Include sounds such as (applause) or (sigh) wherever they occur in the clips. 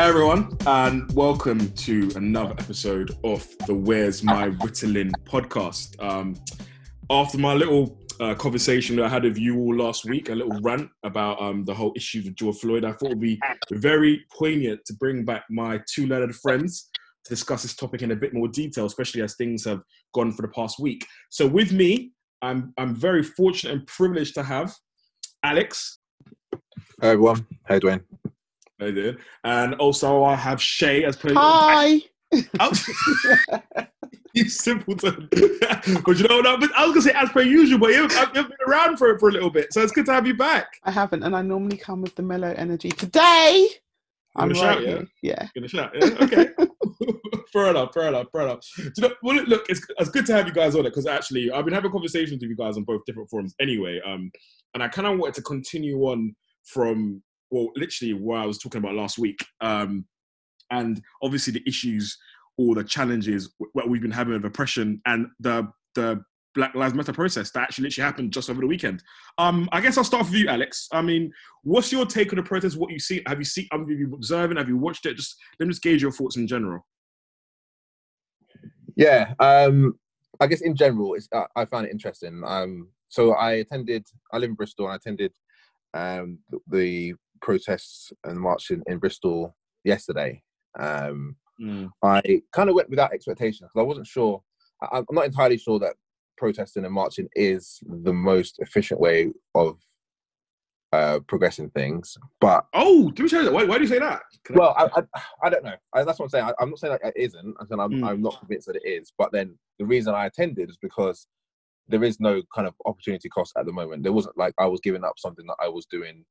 Hey everyone, and welcome to another episode of the Where's My Ritalin podcast. Um, after my little uh, conversation that I had with you all last week, a little rant about um, the whole issue with George Floyd, I thought it would be very poignant to bring back my two learned friends to discuss this topic in a bit more detail, especially as things have gone for the past week. So, with me, I'm I'm very fortunate and privileged to have Alex. Hey everyone, hey Dwayne. I did. And also I have Shay as per Hi. Oh. (laughs) you simpleton. (laughs) but you know what? I was gonna say as per usual, but you've, you've been around for for a little bit, so it's good to have you back. I haven't, and I normally come with the mellow energy. Today, I'm gonna right shout, yeah? Yeah. Gonna shout, yeah? Okay. (laughs) fair enough, fair enough, fair enough. Do you know, well, look, it's, it's good to have you guys on it because actually I've been having conversations with you guys on both different forums anyway. Um, and I kind of wanted to continue on from well, literally what I was talking about last week. Um, and obviously the issues or the challenges what we've been having with oppression and the the Black Lives Matter process that actually literally happened just over the weekend. Um, I guess I'll start with you, Alex. I mean, what's your take on the protest? What you see? Have you seen? Have you observing? Have you watched it? Just let me just gauge your thoughts in general. Yeah, um, I guess in general, it's, I, I found it interesting. Um, so I attended. I live in Bristol, and I attended um, the, the protests and march in, in Bristol yesterday. Um, Mm. I kind of went without expectations because I wasn't sure. I, I'm not entirely sure that protesting and marching is the most efficient way of uh, progressing things. But Oh, do we say that? Why, why do you say that? Can well, I, I, I don't know. I, that's what I'm saying. I, I'm not saying that it isn't. Saying I'm, Mm. I'm not convinced that it is. But then the reason I attended is because there is no kind of opportunity cost at the moment. There wasn't like I was giving up something that I was doing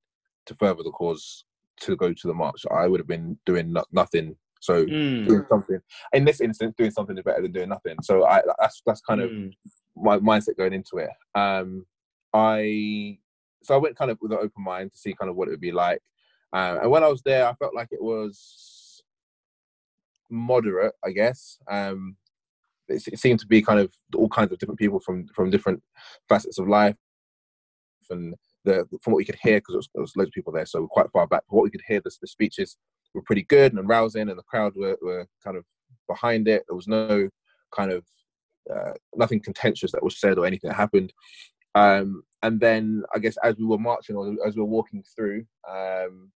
to further the cause to go to the march. I would have been doing no, nothing. So Mm. doing something in this instance, doing something is better than doing nothing. So I that's that's kind of Mm. my mindset going into it. Um, I so I went kind of with an open mind to see kind of what it would be like. Um, and when I was there, I felt like it was moderate, I guess. Um, it, it seemed to be kind of all kinds of different people from from different facets of life, and the from what we could hear because there was, was loads of people there, so we're quite far back. But what we could hear, the, the speeches were pretty good and rousing, and the crowd were, were kind of behind it. There was no kind of uh, nothing contentious that was said or anything that happened. Um, and then I guess as we were marching or as we were walking through, um,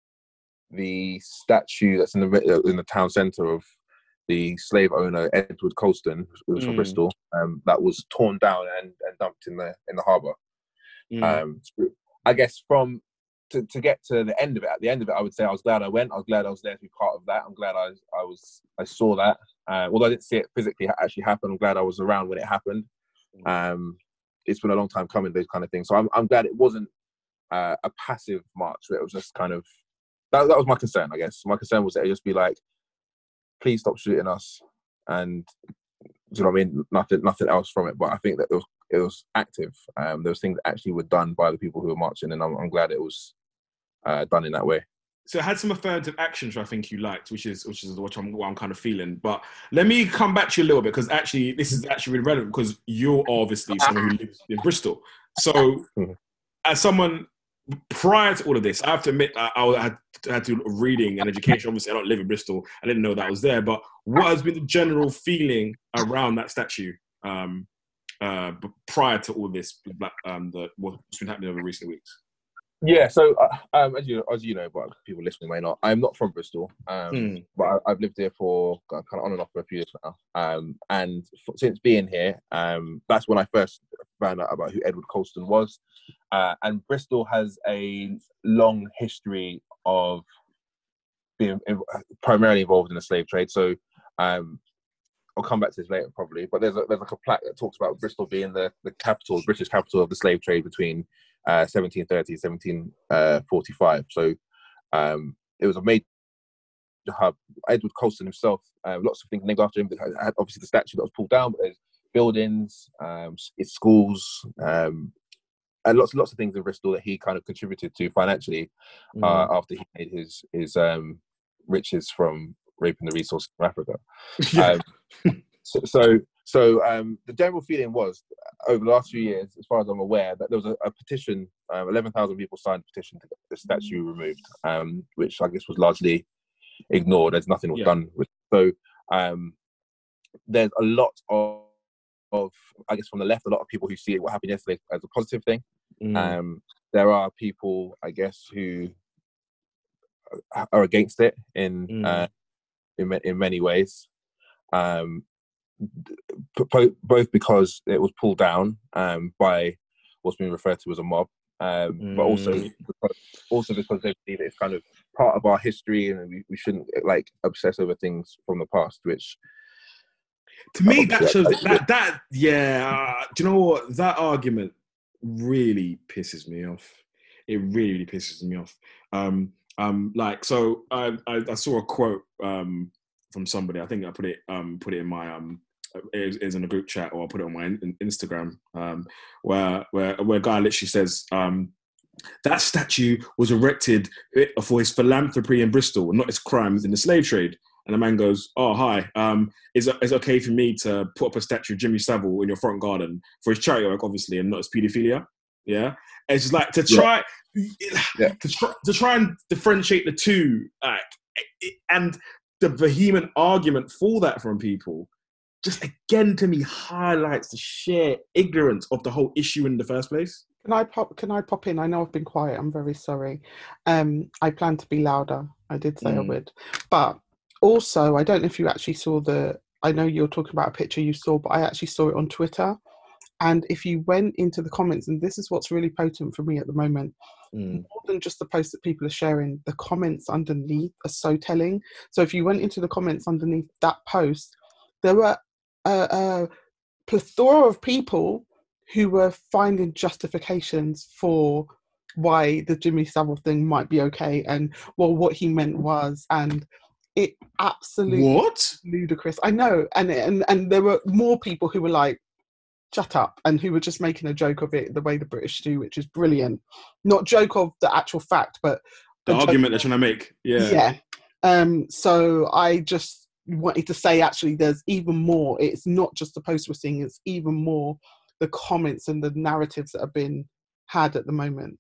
the statue that's in the in the town centre of the slave owner Edward Colston, who was from Mm. Bristol, um, that was torn down and, and dumped in the in the harbour. Mm. Um, I guess from to, to get to the end of it, at the end of it, I would say I was glad I went. I was glad I was there to be part of that. I'm glad I I was I saw that. Uh, although I didn't see it physically actually happen, I'm glad I was around when it happened. Um, it's been a long time coming, those kind of things. So I'm I'm glad it wasn't uh, a passive march. Where it was just kind of that. That was my concern, I guess. My concern was that it just be like, please stop shooting us, and do you know what I mean? Nothing, nothing else from it. But I think that it was, it was active. Um, there was things that actually were done by the people who were marching, and I'm, I'm glad it was uh, done in that way. so it had some affirmative actions I think you liked, which is which is what I'm what I'm kind of feeling. But let me come back to you a little bit because actually this is actually really relevant because you're obviously someone who lives in Bristol. So Mhm. as someone prior to all of this, I have to admit I, I had had to do reading and education. Obviously, I don't live in Bristol. I didn't know that was there. But what has been the general feeling around that statue um, uh, prior to all this? Um, the, what's been happening over recent weeks? Yeah. So uh, um, as you as you know, but people listening may not. I'm not from Bristol, um, Hmm. but I, I've lived here for kind of on and off for a few years now. Um, and f- since being here, um, that's when I first found out about who Edward Colston was. Uh, and Bristol has a long history of being in- primarily involved in the slave trade. So um, I'll come back to this later probably. But there's a, there's like a plaque that talks about Bristol being the the capital, British capital of the slave trade between uh, 1730 1745. So um, it was a major hub. Edward Colston himself, uh, lots of things named after him. Had Obviously, the statue that was pulled down, but there's buildings, um, it's schools, um, and lots lots of things in Bristol that he kind of contributed to financially uh, after he made his his um, riches from raping the resources from Africa. (laughs) yeah. Um, so, so, so um, the general feeling was over the last few years, as far as I'm aware, that there was a, a petition. Um, Eleven thousand people signed a petition to get the statue removed, um, which I guess was largely ignored. There's nothing was Yeah. done with. So um, there's a lot of, of, I guess, from the left, a lot of people who see what happened yesterday as a positive thing. Mm. Um, there are people, I guess, who are against it in Mm. uh, in in many ways. Um, d- p- po- both because it was pulled down um, by what's been referred to as a mob, um, but also Mm. because, also because they believe it's kind of part of our history and we, we shouldn't like obsess over things from the past, which to me, that shows that's that, that yeah. uh, do you know what? That argument really pisses me off. It really, really pisses me off. Um, um, like so, I, I, I saw a quote um from somebody. I think I put it um put it in my um is in a group chat or I put it on my in, Instagram um where where where a guy literally says um that statue was erected for his philanthropy in Bristol, not his crimes in the slave trade. And the man goes, "Oh, hi. Um, is it is it okay for me to put up a statue of Jimmy Savile in your front garden for his charity work, obviously, and not his paedophilia? Yeah, it's just like to try, Yeah. To try to try and differentiate the two, like, and the vehement argument for that from people, just again to me highlights the sheer ignorance of the whole issue in the first place. Can I pop? Can I pop in? I know I've been quiet. I'm very sorry. Um, I plan to be louder. I did say I Mm. would, but also I don't know if you actually saw the. I know you're talking about a picture you saw, but I actually saw it on Twitter. And if you went into the comments, and this is what's really potent for me at the moment, Mm. more than just the posts that people are sharing, the comments underneath are so telling. So if you went into the comments underneath that post, there were a, a plethora of people who were finding justifications for why the Jimmy Savile thing might be okay and well what he meant was and it absolutely What? ludicrous. I know, and and and there were more people who were like, "Shut up," and who were just making a joke of it the way the British do, which is brilliant. Not joke of the actual fact, but The argument they're trying to make. Yeah. yeah. Um, so I just wanted to say actually there's even more. It's not just the post we're seeing, it's even more the comments and the narratives that have been had at the moment.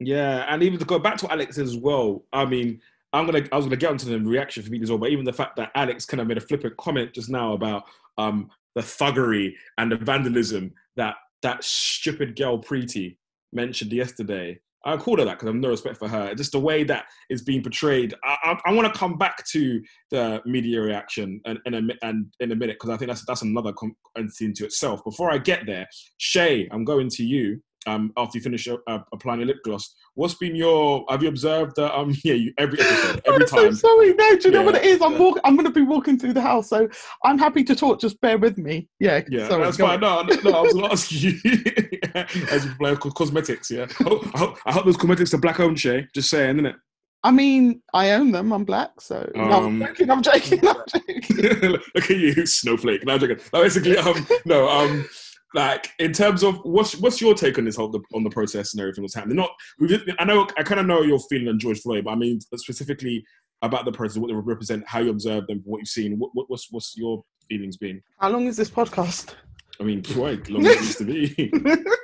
Yeah, and even to go back to Alex as well. I mean, I'm gonna I was gonna get onto the reaction for me as well, but even the fact that Alex kind of made a flippant comment just now about um the thuggery and the vandalism that that stupid girl Priti mentioned yesterday. I called her that because I have no respect for her. Just the way that is being portrayed. I, I, I want to come back to the media reaction and in a, in a minute because I think that's that's another com- into itself. Before I get there, Shay, I'm going to you. Um, after you finish uh, applying your lip gloss, what's been your? Have you observed that? Um, (laughs) yeah, you, every episode, every I'm so sorry. No, do you know what it is? I'm yeah. walk- I'm going to be walking through the house, so I'm happy to talk. Just bear with me. Yeah, Yeah, sorry, that's fine. on. No, no, I was to ask you (laughs) as you play co- cosmetics. Yeah, I hope, I hope, I hope those cosmetics are black owned. Shay, just saying, isn't it? I mean, I own them. I'm black, so no, Um, I'm joking. I'm joking. (laughs) I'm joking. Look at you, snowflake. No, I'm joking. No, basically, um, no, um, like in terms of what's what's your take on this whole on the process and everything that's happening? Not, we did, I know, I kind of know your feeling on George Floyd, but I mean specifically about the process, what they represent, how you observe them, what you've seen. What, what what's what's your feelings been? How long is this podcast? I mean, quite long as it used to be.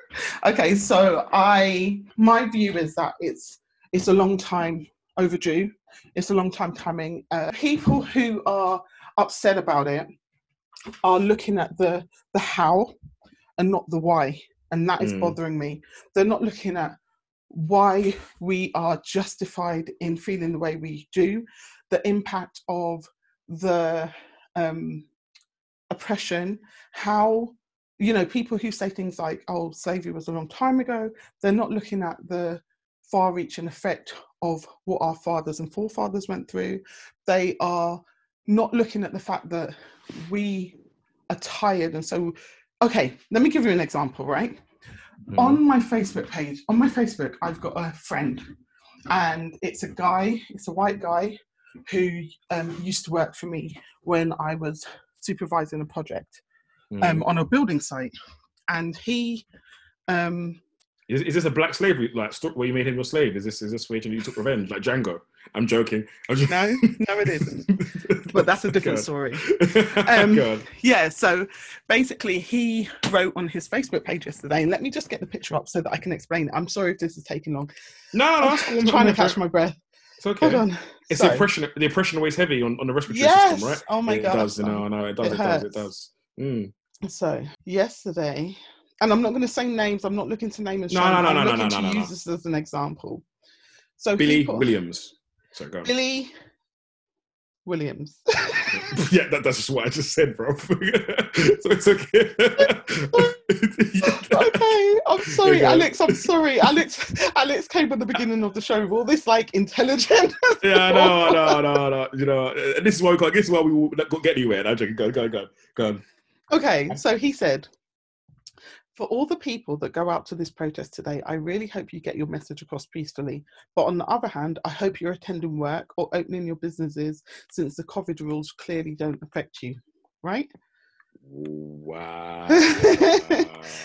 (laughs) okay, so I my view is that it's it's a long time overdue. It's a long time coming. Uh, people who are upset about it are looking at the the how and not the why, and that is Mm. bothering me. They're not looking at why we are justified in feeling the way we do, the impact of the um, oppression, how you know people who say things like oh slavery was a long time ago they're not looking at the far reaching effect of what our fathers and forefathers went through they are not looking at the fact that we are tired and so okay let me give you an example right on my facebook page on my facebook i've got a friend and it's a guy it's a white guy who um, used to work for me when i was supervising a project Mm. um, on a building site, and he, um, Is, is this a black slavery like where you made him your slave? Is this is this where you took revenge like Django? I'm joking. I'm joking. no, no, it isn't. (laughs) But that's a different God. story. (laughs) Um, God. Yeah, so basically, he wrote on his Facebook page yesterday, and let me just get the picture up so that I can explain it. I'm sorry if this is taking long. No, no, that's cool. I'm trying to catch my breath. It's okay. Hold on. It's So- the oppression. The oppression weighs heavy on, on the respiratory Yes! system, right? Oh my it God, does. You know, I know it does. It It, does. It does. Mm. So yesterday, and I'm not going to say names. I'm not looking to name and No, shame. no, no, I'm no, no, looking no, to no, no. use this as an example. So Billy people, Williams. So go. Billy Williams. (laughs) yeah, that, that's just what I just said, bro. (laughs) so it's okay. (laughs) okay, I'm sorry. Alex. I'm sorry, Alex. Alex came at the beginning of the show with all this like intelligent. Yeah, I know, I know, I know, I know. You know, this is why we can't. This is why we will not get anywhere. No, I'm joking. Go, go, go, go. on. Okay, so he said, for all the people that go out to this protest today, I really hope you get your message across peacefully. But on the other hand, I hope you're attending work or opening your businesses since the COVID rules clearly don't affect you, right? Wow.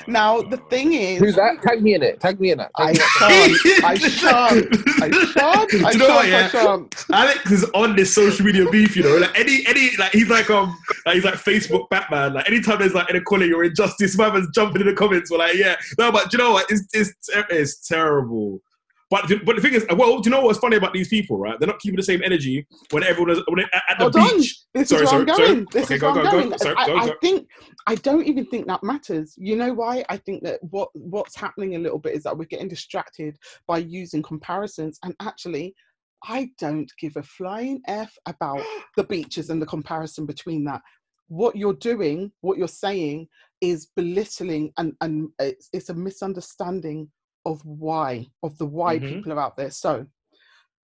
Now, the thing is, Who's that? Tag me in it. Tag me in that. I Tag me in that. shan't, I (laughs) shan't, I shan't, (laughs) I Do you know what, shan't, yeah? I. Alex is on this social media beef, you know. Like any, any, like he's like um, like he's like Facebook Batman. Like anytime there's like inequality or injustice, my man's jumping in the comments. We're like, yeah, no, but do you know what? It's it's it's terrible. But the- but the thing is, uh, well, do you know what's funny about these people, right? They're not keeping the same energy when everyone is when at, at the Hold on. beach. This Sorry, is where I'm sorry, sorry. This Okay, is go, where I'm go, go. going. Sorry, I, go, I think I don't even think that matters. You know why? I think that what what's happening a little bit is that we're getting distracted by using comparisons, and actually, I don't give a flying f about (gasps) the beaches and the comparison between that. What you're doing, what you're saying, is belittling, and and it's, it's a misunderstanding of why of the why Mhm. people are out there. So.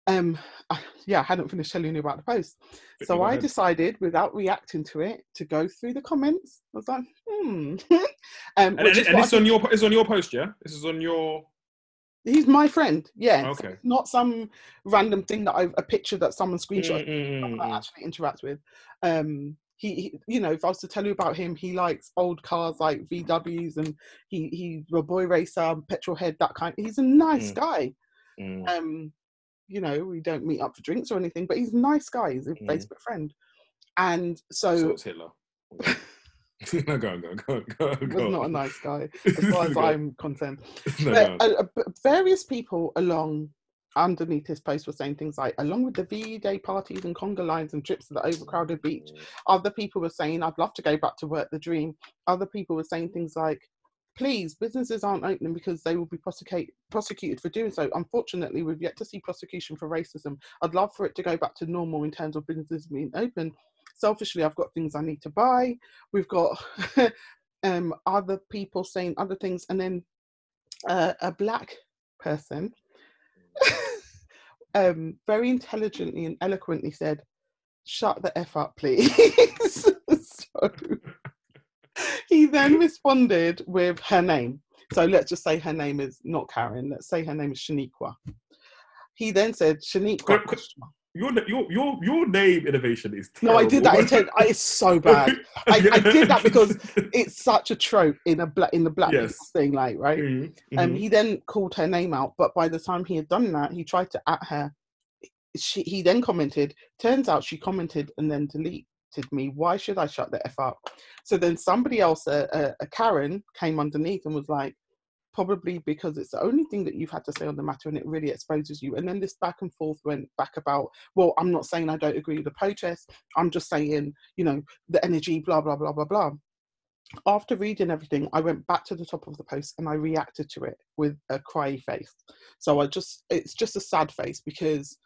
Um, I, yeah, I hadn't finished telling you about the post. So I ahead. decided, without reacting to it, to go through the comments. I was like, hmm. (laughs) um, And, and, and what this is I on your is on your post, yeah. This is on your. he's my friend. Yeah. Okay. it's not some random thing that i've a picture that someone screenshot Mm, mm, mm, I mm. actually interact with. Um, he, he, you know, if I was to tell you about him, he likes old cars like VWs, and he he's a boy racer, petrol head, that kind. He's a nice Mm. guy. Mm. um, you know, we don't meet up for drinks or anything, but he's a nice guy. He's a Mm. Facebook friend. And so, So it's Hitler. no, (laughs) (laughs) go on, go on, go on, go on. go was not a nice guy, as far as (laughs) I'm concerned. No, But uh, various people along underneath his post were saying things like, along with the VE Day parties and conga lines and trips to the overcrowded beach, other people were saying, I'd love to go back to work the dream. Other people were saying things like, please, businesses aren't opening because they will be prosecute, prosecuted for doing so. Unfortunately, we've yet to see prosecution for racism. I'd love for it to go back to normal in terms of businesses being open. Selfishly, I've got things I need to buy. We've got (laughs) um, other people saying other things. And then uh, a black person (laughs) um, very intelligently and eloquently said, shut the F up, please. (laughs) so he then responded with her name. So let's just say her name is not Karen. Let's say her name is Shaniqua. He then said, Shaniqua. Quick, quick. Your, your your your name innovation is No, I did that. terrible. Intent. It's so bad. I, I did that (laughs) because it's such a trope in a black in the black Yes. thing, like right. Mhm, Um, mhm. he then called her name out, but by the time he had done that, he tried to at her. She, he then commented. Turns out she commented and then deleted me. Why should I shut the f up? So then somebody else, a, a, a Karen, came underneath and was like, probably because it's the only thing that you've had to say on the matter and it really exposes you. And then this back and forth went back about, well, I'm not saying I don't agree with the protest. I'm just saying, you know, the energy, blah blah blah blah blah after reading everything, I went back to the top of the post and I reacted to it with a cry face. So I just, it's just a sad face because,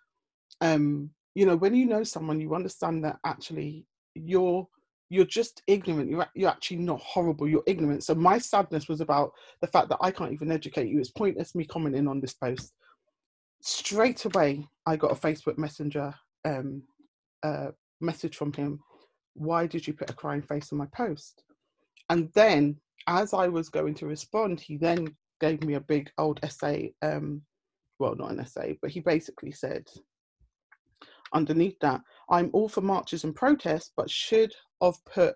um, you know, when you know someone, you understand that actually you're you're just ignorant. You're you're actually not horrible. You're ignorant. So my sadness was about the fact that I can't even educate you. It's pointless me commenting on this post. Straight away, I got a Facebook Messenger um, uh, message from him. Why did you put a crying face on my post? And then, as I was going to respond, he then gave me a big old essay. Um, well, not an essay, but he basically said underneath that, I'm all for marches and protests, but should have put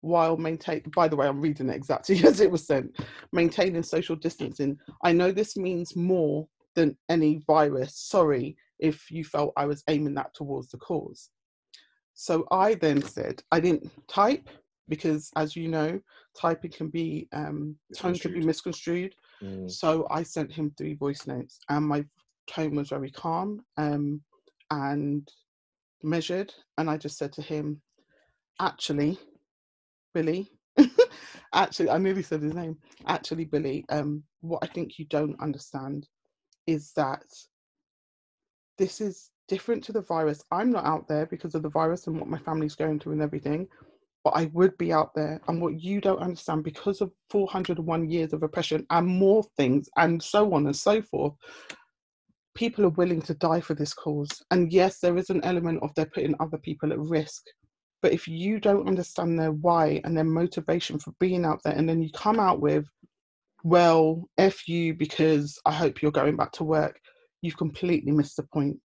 while maintain. By the way, I'm reading it exactly (laughs) as it was sent. Maintaining social distancing. I know this means more than any virus. Sorry if you felt I was aiming that towards the cause. So I then said I didn't type because, as you know, typing can be um, tone can be misconstrued. Mm. So I sent him three voice notes, and my tone was very calm um, and measured. And I just said to him, actually, Billy, (laughs) actually, I nearly said his name. Actually, Billy, um, what I think you don't understand is that this is different to the virus. I'm not out there because of the virus and what my family's going through and everything, but I would be out there. And what you don't understand because of 401 years of oppression and more things and so on and so forth, people are willing to die for this cause. And yes, there is an element of they're putting other people at risk. But if you don't understand their why and their motivation for being out there, and then you come out with, well, F you because I hope you're going back to work, you've completely missed the point.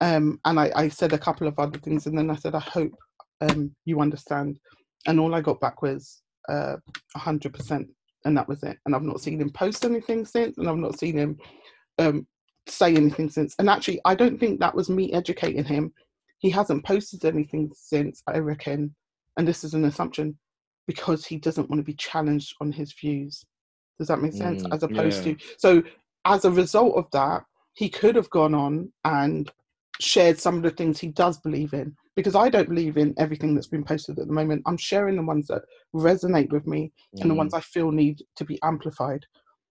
Um, and I, I said a couple of other things, and then I said, I hope um, you understand. And all I got back was uh, 100%, and that was it. And I've not seen him post anything since, and I've not seen him um, say anything since. And actually, I don't think that was me educating him. He hasn't posted anything since, I reckon, and this is an assumption, because he doesn't want to be challenged on his views. Does that make sense? Mm, as opposed yeah. to, so as a result of that, he could have gone on and shared some of the things he does believe in because I don't believe in everything that's been posted at the moment. I'm sharing the ones that resonate with me and the Mm. ones I feel need to be amplified.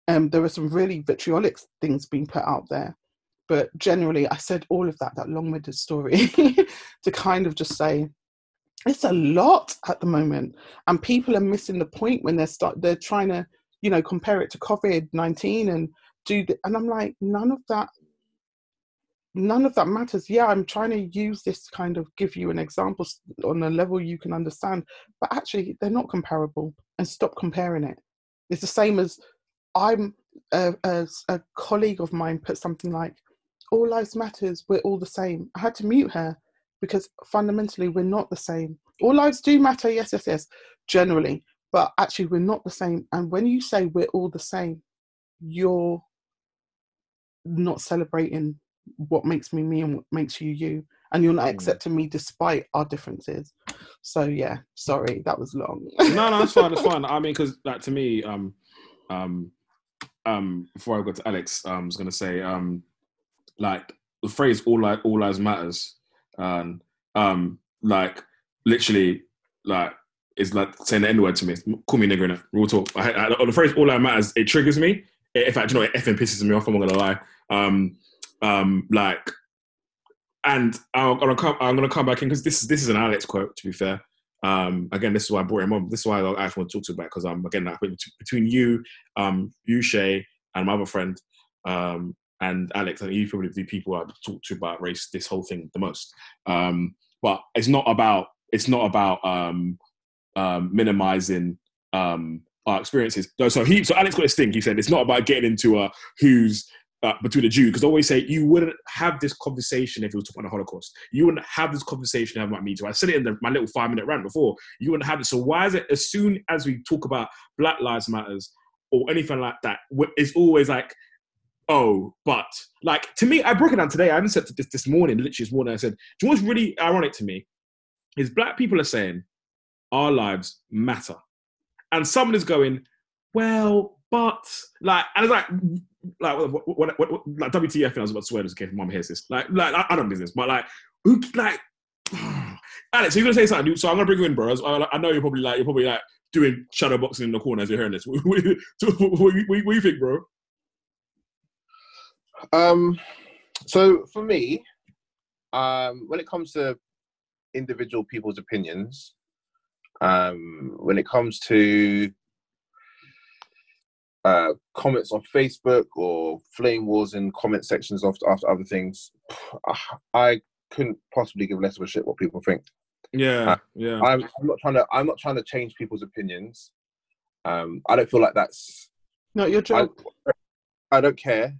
Um, there were some really vitriolic things being put out there, but generally, I said all of that, that long-winded story, (laughs) to kind of just say it's a lot at the moment, and people are missing the point when they're start they're trying to, you know, compare it to COVID nineteen and do the, and I'm like, none of that none of that matters. Yeah, I'm trying to use this to kind of give you an example on a level you can understand, but actually they're not comparable. And stop comparing it. It's the same as I'm a, as a colleague of mine put something like, "All lives matters. We're all the same." I had to mute her because fundamentally we're not the same. All lives do matter. Yes, yes, yes. Generally, but actually we're not the same. And when you say we're all the same, you're not celebrating what makes me me and what makes you you and you're not Mm. accepting me despite our differences so yeah sorry that was long no, no, that's fine. That's (laughs) fine. I mean, because like to me, um, um, um, before I go to Alex, um, I was gonna say, um, like the phrase "all li- all lives matters," and um, like literally, like it's like saying the N word to me. Call me nigger in it. Real talk. I, I, the phrase "all lives matters" it triggers me. In fact, you know, it effing pisses me off. I'm not gonna lie. Um, um, like, and I'm gonna come. I'm gonna come back in because this is this is an Alex quote. To be fair, um, again, this is why I brought him on. This is why I actually want to talk to you about because I'm um, again, between you, um, you Shay, and my other friend, um, and Alex, I think you probably the people I talk to about race, this whole thing the most. Um, but it's not about it's not about um, um, minimizing um, our experiences. No, so he so Alex got this thing. He said it's not about getting into a who's uh, between the Jew because always say you wouldn't have this conversation if you were talking about the Holocaust. You wouldn't have this conversation about Me Too. I said it in the, my little five minute rant before. You wouldn't have it. So why is it as soon as we talk about Black Lives Matters or anything like that, it's always like, oh, but like to me, I broke it down today. I even said this this morning, literally this morning. I said, do you know what's really ironic to me is Black people are saying our lives matter, and someone is going, well, but like, and it's like, like what, what, what, like WTF? And I was about to swear this case. Mom hears this. Like, like I, I don't business, but like, who, like, (sighs) Alex, you're gonna say something, dude, so I'm gonna bring you in, bro. I, I know you're probably like, you're probably like doing shadow boxing in the corner as you're hearing this. (laughs) what, what, what, what, what you think, bro? Um, so for me, um, when it comes to individual people's opinions, um, when it comes to uh, comments on Facebook or flame wars in comment sections after after other things, I couldn't possibly give less of a shit what people think. Yeah, Uh, yeah. I'm, I'm not trying to. I'm not trying to change people's opinions. Um, I don't feel like that's not your I, job I don't care.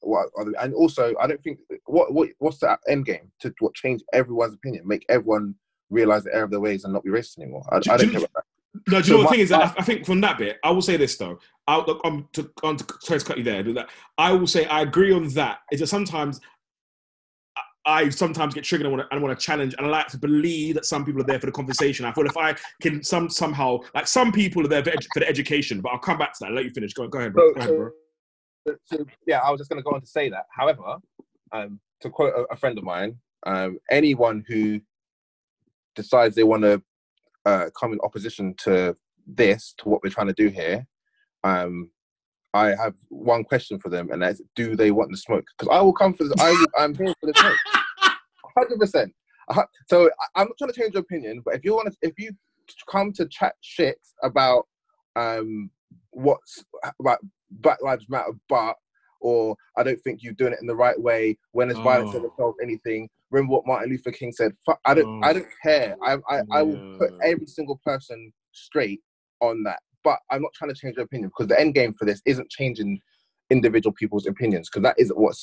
What, and also, I don't think what what what's the end game to what change everyone's opinion, make everyone realize the error of their ways and not be racist anymore. I, Do- I do don't you- care about that. No, do you So know what the my- thing is? I, I think from that bit, I will say this though. I'll, look, I'm to, I'm to, sorry to cut you there. that- I will say I agree on that. It's just sometimes I, I sometimes get triggered and want to, and want to challenge, and I like to believe that some people are there for the conversation. I feel if I can some somehow like some people are there for, edu- for the education, but I'll come back to that. I'll let you finish. Go, go ahead, bro. So, Go ahead, bro. so, so, yeah, I was just going to go on to say that. However, um, to quote a, a friend of mine, um, anyone who decides they want to uh, come in opposition to this, to what we're trying to do here, um, I have one question for them, and that's: Do they want the smoke? Because I will come for this. I will, I'm here for the smoke, (laughs) hundred percent. So I'm not trying to change your opinion, but if you want to, if you come to chat shit about um what's about Black Lives Matter, but or I don't think you're doing it in the right way. When has oh. violence ever solved anything? Remember what Martin Luther King said. I don't. Oh. I don't care. I. I, I will put every single person straight on that. But I'm not trying to change your opinion because the end game for this isn't changing individual people's opinions because that isn't what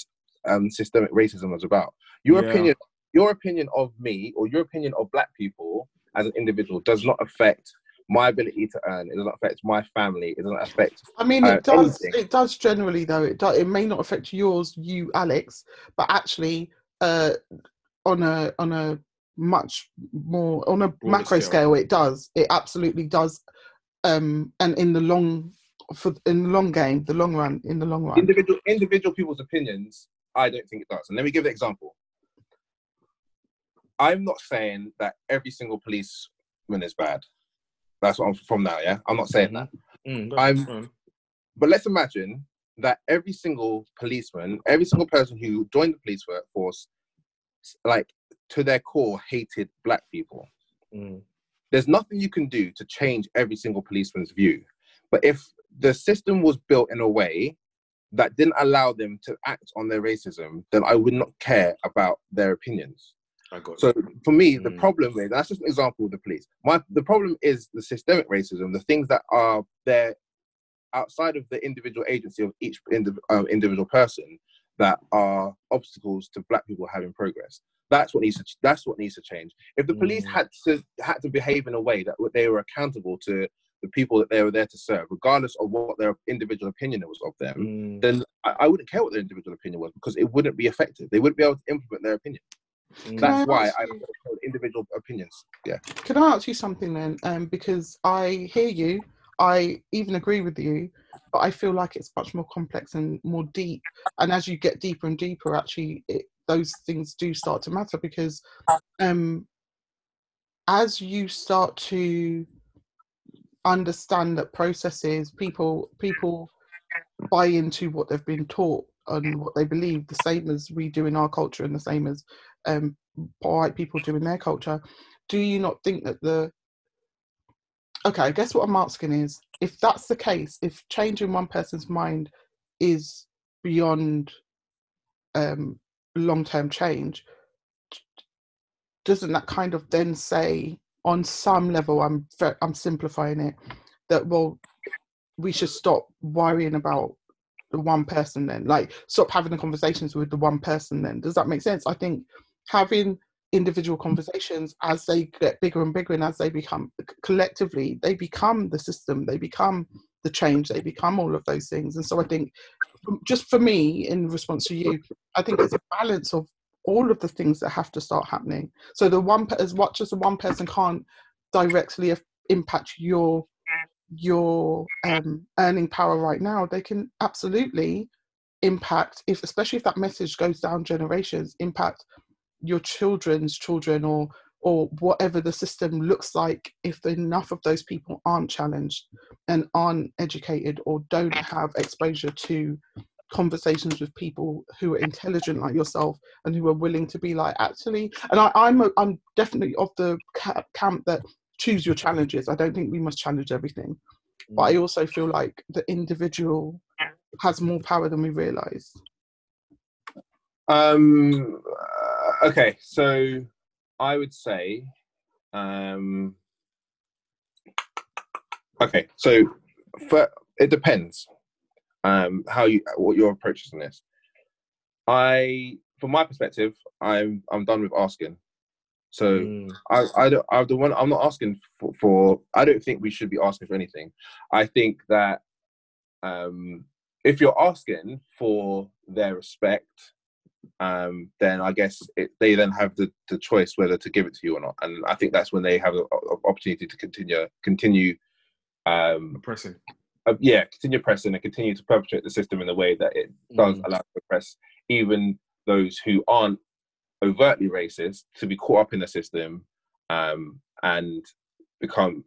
um, systemic racism is about. Your yeah. opinion, your opinion of me or your opinion of black people as an individual does not affect my ability to earn. It doesn't affect my family. It doesn't affect. I mean, it uh, does. Anything. It does generally, though. It does. It may not affect yours, you, Alex, but actually, uh, on a on a much more on a Broader macro scale. scale, it does. It absolutely does. Um, and in the long for in the long game, the long run, in the long run, individual individual people's opinions, I don't think it does. And let me give an example. I'm not saying that every single policeman is bad. That's what I'm from now. Yeah, I'm not saying mm-hmm. that. Mm, I'm. Fine. But let's imagine that every single policeman, every single person who joined the police force, like to their core, hated black people. Mm. There's nothing you can do to change every single policeman's view. But if the system was built in a way that didn't allow them to act on their racism, then I would not care about their opinions. So for me, the mm. problem is that's just an example of the police. My the problem is the systemic racism, the things that are there outside of the individual agency of each indiv- um, individual person that are obstacles to black people having progress. That's what needs to that's what needs to change. If the police mm. had to had to behave in a way that they were accountable to the people that they were there to serve, regardless of what their individual opinion was of them, mm. then I, I, wouldn't care what their individual opinion was because it wouldn't be effective. They wouldn't be able to implement their opinion. Can That's I why I individual opinions. Yeah. Can I ask you something then? Um, because I hear you, I even agree with you, but I feel like it's much more complex and more deep. And as you get deeper and deeper, actually, it, those things do start to matter because um, as you start to understand that processes, people people buy into what they've been taught and what they believe, the same as we do in our culture and the same as um, white people do in their culture. Do you not think that the okay, I guess what I'm asking is if that's the case, if changing one person's mind is beyond um, long term change, doesn't that kind of then say, on some level, I'm I'm simplifying it, that well, we should stop worrying about the one person then, like stop having the conversations with the one person then. Does that make sense? I think having individual conversations as they get bigger and bigger and as they become collectively they become the system they become the change they become all of those things and so i think just for me in response to you i think it's a balance of all of the things that have to start happening. So the one as much as the one person can't directly impact your your um, earning power right now they can absolutely impact if especially if that message goes down generations impact your children's children or or whatever the system looks like if enough of those people aren't challenged and aren't educated or don't have exposure to conversations with people who are intelligent like yourself and who are willing to be like actually and I, I'm a, I'm definitely of the camp that choose your challenges. I don't think we must challenge everything. But I also feel like the individual has more power than we realize. Um okay, so I would say, um, okay, so for, it depends um, how you what your approach is on this. I, from my perspective, I'm I'm done with asking. So mm. I I don't I the one I'm not asking for, for I don't think we should be asking for anything. I think that um, if you're asking for their respect um, then I guess it, they then have the, the choice whether to give it to you or not. And I think that's when they have an opportunity to continue continue um, oppressing. uh, yeah, continue pressing and continue to perpetuate the system in a way that it does Mm. allow to oppress even those who aren't overtly racist to be caught up in the system um, and become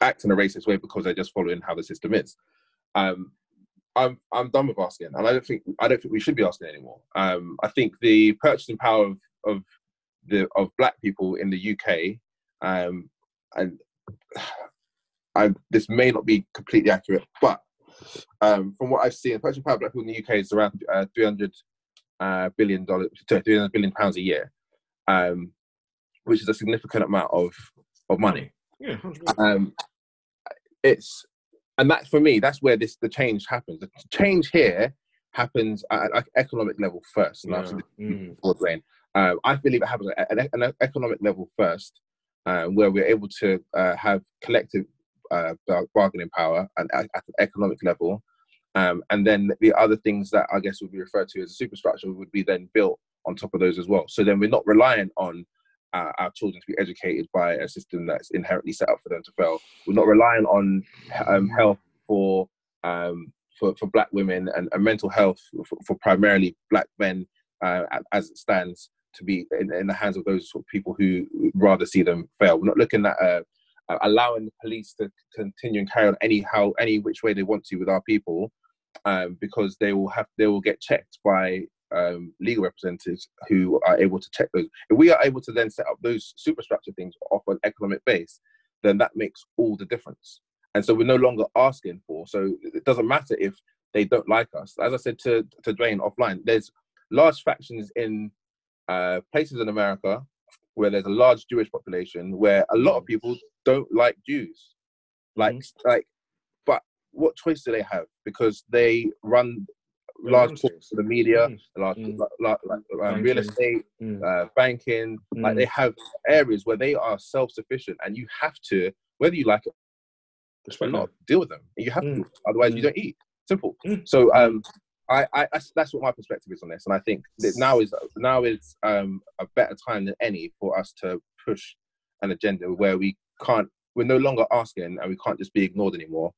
act in a racist way because they're just following how the system is. Um, I'm I'm done with asking, and I don't think I don't think we should be asking anymore. Um, I think the purchasing power of, of the of black people in the UK, um, and (sighs) I, this may not be completely accurate, but um, from what I've seen, the purchasing power of black people in the UK is around uh, 300 uh, billion dollars, 300 billion pounds a year, um, which is a significant amount of of money. Yeah, 100. Um, it's and that for me, that's where this the change happens. The change here happens at an economic level first. And Yeah. this Mm. before, Dwayne. Um, I believe it happens at an, an economic level first, uh, where we're able to uh, have collective uh, bargaining power and at, at an economic level. Um, and then the other things that I guess would be referred to as a superstructure would be then built on top of those as well. So then we're not reliant on uh, our children to be educated by a system that's inherently set up for them to fail. We're not relying on um, health for um, for, for black women and, and mental health for, for primarily black men uh, as it stands to be in, in the hands of those sort of people who rather see them fail. We're not looking at uh, uh, allowing the police to continue and carry on any how any which way they want to with our people um, because they will have they will get checked by um, legal representatives who are able to check those. If we are able to then set up those superstructure things off an economic base, then that makes all the difference. And so we're no longer asking for. So it doesn't matter if they don't like us. As I said to to Dwayne offline, there's large factions in uh, places in America where there's a large Jewish population where a lot of people don't like Jews. Like like, but what choice do they have? Because they run large those portions of the media, Mm. large, Mm. la- like, um, real estate, Mm. uh, banking. Like Mm. they have areas where they are self-sufficient, and you have to, whether you like it or not, deal with them. You have Mm. to, otherwise you Mm. don't eat. Simple. Mm. So um, I, I, I- that's what my perspective is on this, and I think that now is now is um a better time than any for us to push an agenda where we can't, we're no longer asking, and we can't just be ignored anymore.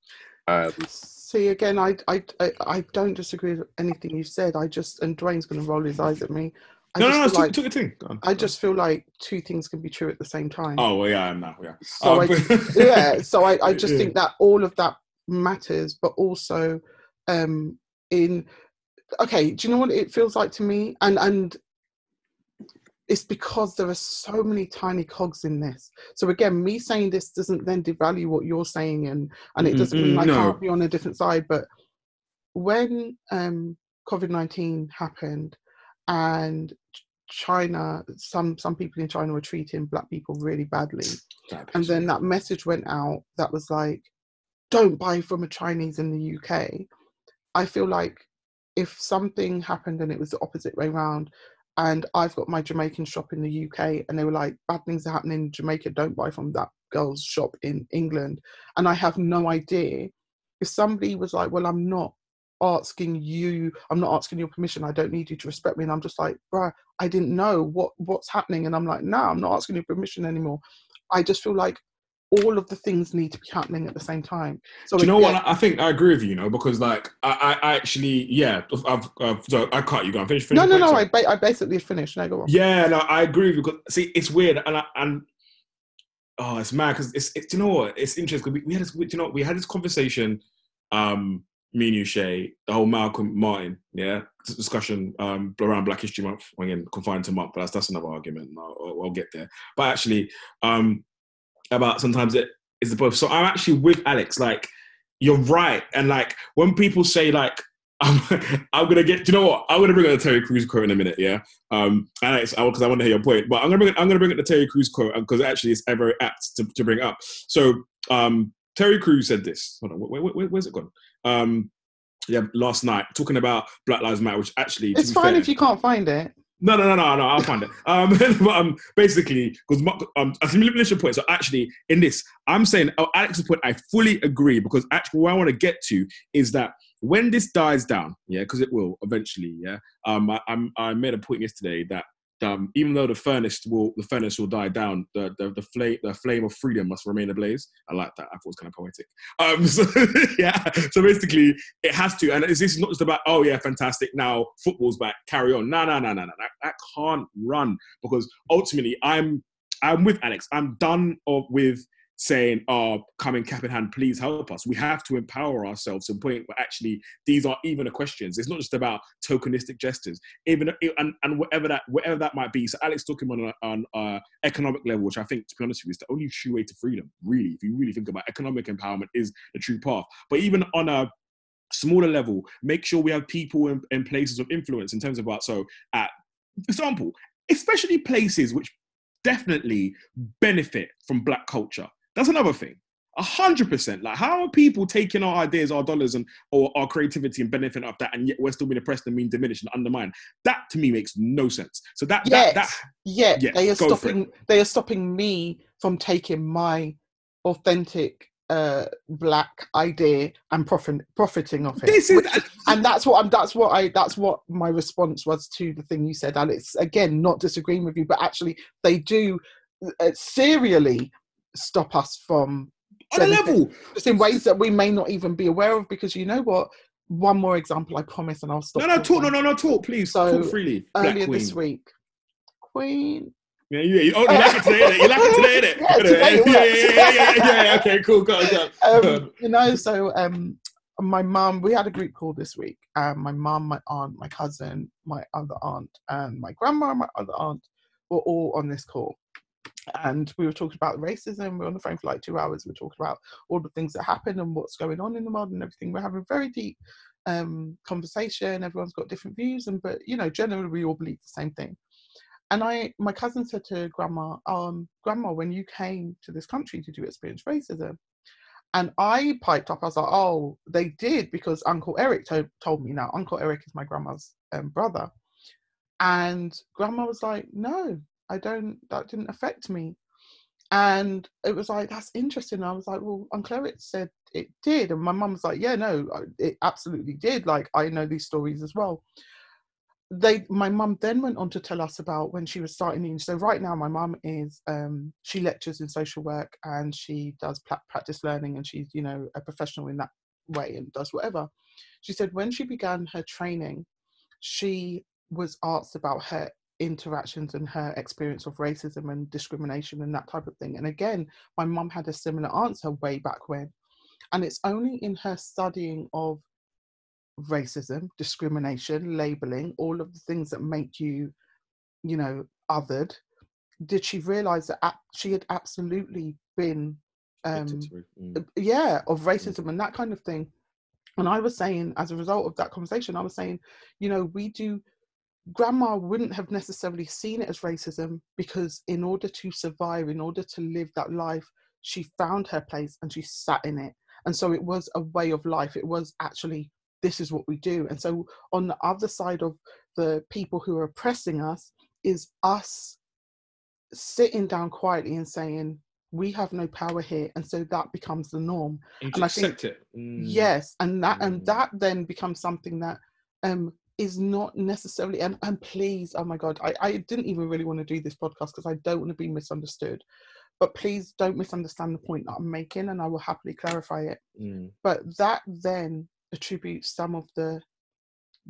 Um, See again, I, I I I don't disagree with anything you said. I just and Dwayne's going to roll his eyes at me. I No, just no, no, feel took, like took a thing. Go on, I on. just feel like two things can be true at the same time. Oh, well, yeah, I am now. Yeah. So Um, I, (laughs) yeah, so I, I just (laughs) Yeah. think that all of that matters, but also um in okay, do you know what it feels like to me? And and it's because there are so many tiny cogs in this. So again, me saying this doesn't then devalue what you're saying and and it doesn't mean mm, I no. can't be on a different side. But when um COVID nineteen happened and China, some some people in China were treating black people really badly and then that message went out that was like don't buy from a chinese in the uk i feel like if something happened and it was the opposite way around and i've got my jamaican shop in the uk and they were like bad things are happening in jamaica don't buy from that girl's shop in england. And i have no idea if somebody was like well i'm not asking you i'm not asking your permission i don't need you to respect me and i'm just like bruh i didn't know what what's happening and i'm like no i'm not asking your permission anymore. I just feel like all of the things need to be happening at the same time. So Do you know what? I think I agree with you, you know, because like I, I actually, yeah, I've, I've so I cut you. Go finish. finish No, no, no. I, ba- I basically finished. No, go on. Yeah, no, I agree with you. Because see, it's weird, and I, and oh, it's mad because it's, it's you know what? It's interesting. We, we had this, we- you know, we had this conversation. Um, me and you, Shay, the whole Malcolm Martin, yeah, discussion um around Black History Month. Again, confined to month, but that's that's another argument. I'll, I'll get there. But actually, um, about sometimes it is the both. So I'm actually with Alex. Like, you're right, and like when people say like. (laughs) I'm, I'm gonna get. Do you know what? I'm gonna bring up the Terry Crews quote in a minute. Yeah, um, Alex, because I, want to hear your point. But I'm gonna bring. I'm gonna bring up the Terry Crews quote because actually it's ever apt to, to bring up. So um, Terry Crews said this. Hold on, where, where, where's it gone? Um, yeah, last night talking about Black Lives Matter, which actually It's fine fair- if you can't find it. No, no, no, no, no. I'll find it. (laughs) Um, but um, basically, because um, I think finish your point. So actually, in this, I'm saying oh, Alex's point. I fully agree because actually, what I want to get to is that when this dies down, yeah, because it will eventually, yeah. Um, I, I'm, I made a point yesterday that um, even though the furnace will the furnace will die down, the the, the flame the flame of freedom must remain ablaze. I like that. I thought it was kind of poetic. Um, (laughs) so yeah, so basically it has to, and it's, it's not just about oh yeah, fantastic. Now football's back, carry on. No, no, no, no, no. That, that can't run because ultimately I'm I'm with Alex. I'm done of, with saying, "Oh, come in cap in hand, please help us." We have to empower ourselves to a point where actually these are even a questions. It's not just about tokenistic gestures, even and, and whatever that whatever that might be. So Alex talking on on uh, economic level, which I think, to be honest with you, is the only true way to freedom. Really, if you really think about economic empowerment, is the true path. But even on a smaller level, make sure we have people in, in places of influence in terms of about so at example, especially places which definitely benefit from black culture that's another thing. A hundred percent. Like, how are people taking our ideas, our dollars, and or our creativity and benefiting off that, and yet we're still being oppressed and being diminished and undermined? That to me makes no sense. So that yes. that, that yeah, yes, they are stopping. They are stopping me from taking my authentic uh black idea and profit, profiting off it this is which, and that's what i'm that's what i that's what my response was to the thing you said alex again not disagreeing with you but actually they do uh, serially stop us from on a level just in ways that we may not even be aware of because you know what one more example i promise and i'll stop no no talk no no no talk please so talk freely Black earlier queen. this week queen yeah, yeah. Oh, you like it today, innit? You like it today, innit? (laughs) yeah, yeah, yeah, yeah, yeah, yeah, Okay, cool, go, go. Um, you know, so um, my mum, we had a group call this week. Um, my mum, my aunt, my cousin, my other aunt, and my grandma, my other aunt were all on this call and we were talking about racism. We were on the phone for like two hours. We were talking about all the things that happen and what's going on in the world and everything. We're having a very deep um, conversation. Everyone's got different views, and but you know, generally we all believe the same thing. And I, my cousin said to Grandma, um, "Grandma, when you came to this country, did you experience racism?" And I piped up. I was like, "Oh, they did because Uncle Eric to- told me." Now, Uncle Eric is my grandma's um, brother, and Grandma was like, "No, I don't, that didn't affect me. And it was like, that's interesting. I was like, well, Uncle Eric said it did. And my mum was like, yeah, no, it absolutely did. Like, I know these stories as well. They, my mum then went on to tell us about when she was starting. So right now, my mum is, um, she lectures in social work and she does practice learning and she's, you know, a professional in that way and does whatever. She said when she began her training, she was asked about her interactions and her experience of racism and discrimination and that type of thing. And again, my mum had a similar answer way back when. And it's only in her studying of racism, discrimination, labeling, all of the things that make you, you know, othered, did she realize that she had absolutely been, um, mm. yeah, of mm. racism mm. and that kind of thing. And I was saying, as a result of that conversation, I was saying, you know, we do grandma wouldn't have necessarily seen it as racism because in order to survive in order to live that life she found her place and she sat in it. And so it was a way of life. It was actually this is what we do. And so on the other side of the people who are oppressing us is us sitting down quietly and saying we have no power here. And so that becomes the norm. And, and i think it. Mm. yes. And that mm. and that then becomes something that um is not necessarily and, and please oh my god I, I didn't even really want to do this podcast because i don't want to be misunderstood but please don't misunderstand the point that i'm making and i will happily clarify it mm. but that then attributes some of the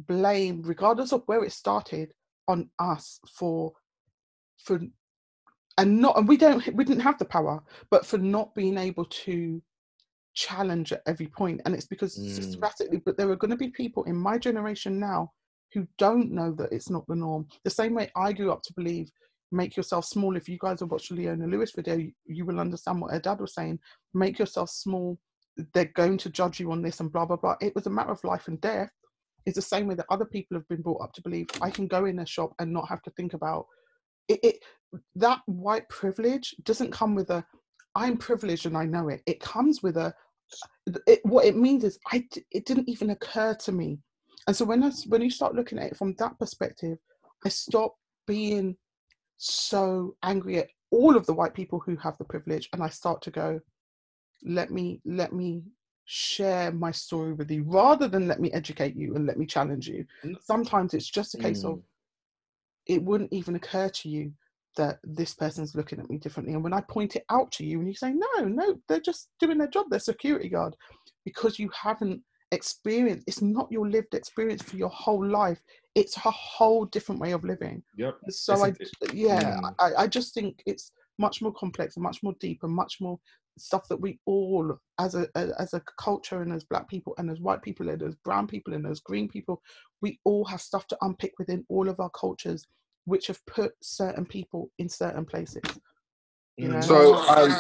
blame regardless of where it started on us for for and not and we don't we didn't have the power but for not being able to challenge at every point and it's because mm. systematically but there are going to be people in my generation now who don't know that it's not the norm. The same way I grew up to believe make yourself small. If you guys have watched the Leona Lewis video, you, you, will understand what her dad was saying. Make yourself small. They're going to judge you on this and blah blah blah. It was a matter of life and death. It's the same way that other people have been brought up to believe I can go in a shop and not have to think about it. it that white privilege doesn't come with a I'm privileged and I know it. It comes with a it, what it means is I it didn't even occur to me and so when I, when you start looking at it from that perspective, I stop being so angry at all of the white people who have the privilege, and I start to go, let me let me share my story with you rather than let me educate you and let me challenge you. Sometimes it's just a case mm. of it wouldn't even occur to you that this person's looking at me differently. And when I point it out to you and you say, no, no, they're just doing their job, they're security guard, because you haven't experienced, it's not your lived experience for your whole life. It's a whole different way of living. Yep. So I, yeah, Mm. I, I just think it's much more complex and much more deep and much more stuff that we all as a, a as a culture and as black people and as white people and as brown people and as green people we all have stuff to unpick within all of our cultures which have put certain people in certain places you know So, um,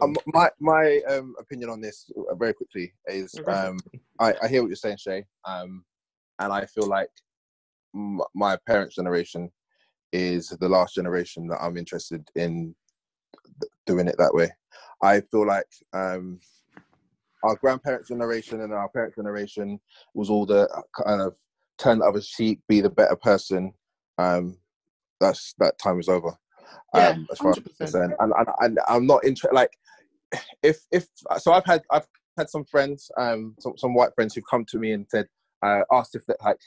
Um, my my um, opinion on this, uh, very quickly, is Yeah, go for it. um, I, I hear what you're saying, Shay, um, and I feel like m- my parents' generation is the last generation that I'm interested in th- doing it that way. I feel like um, our grandparents' generation and our parents' generation was all the uh, kind of turn the other cheek, be the better person. Um, that's that time is over. Yeah, um, as far as I'm concerned. And, and, and I'm not interested. Like, if if so, I've had I've had some friends, um, some some white friends who've come to me and said, uh, asked if that like,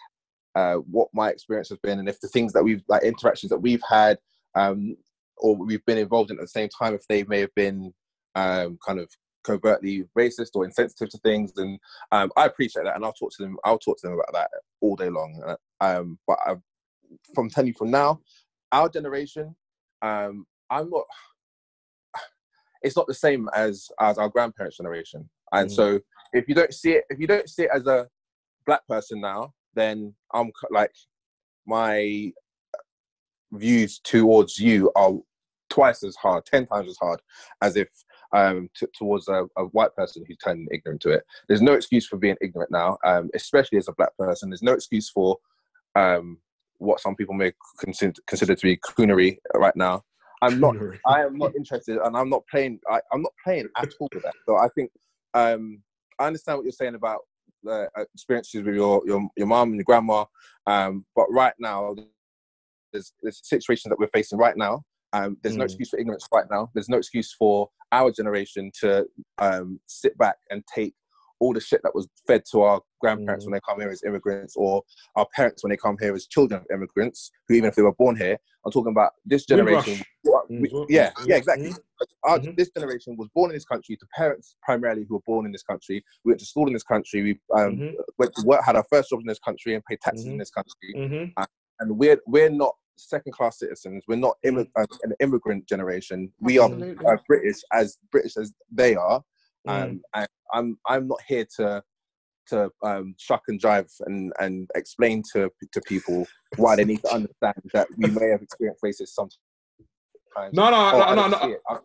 uh, what my experience has been, and if the things that we've like interactions that we've had, um, or we've been involved in at the same time, if they may have been, um, kind of covertly racist or insensitive to things, and um, I appreciate that, and I'll talk to them. I'll talk to them about that all day long. Uh, Um, but I, from telling you from now, our generation, um, I'm not. It's not the same as as our grandparents' generation, and Mhm. so if you don't see it, if you don't see it as a black person now, then I'm like my views towards you are twice as hard, ten times as hard, as if um, t- towards a, a white person who's turned ignorant to it. There's no excuse for being ignorant now, um, especially as a black person. There's no excuse for um, what some people may consider, consider to be coonery right now. I'm not. I am not interested, and I'm not playing. I, I'm not playing at all with that. So I think um, I understand what you're saying about uh, experiences with your your your mom and your grandma, um, but right now there's there's situations that we're facing right now. Um, there's no Mm. excuse for ignorance right now. There's no excuse for our generation to um, sit back and take all the shit that was fed to our grandparents Mm. when they come here as immigrants, or our parents when they come here as children of immigrants, who even if they were born here, I'm talking about this generation. We- Mm, yeah, mm, yeah, exactly. mm. Our. This generation was born in this country to parents primarily who were born in this country. We went to school in this country. We um, Mhm. went to work, had our first jobs in this country, and paid taxes in Mhm. this country. Mhm. And we're we're not second class citizens. We're not immi- uh, an immigrant generation. We are uh, British as British as they are. Mm. Um, and I'm I'm not here to to um, shuck and jive and, and explain to to people why they need to understand that we may have experienced racism sometimes. No, no, Oh, no, I no, no. I-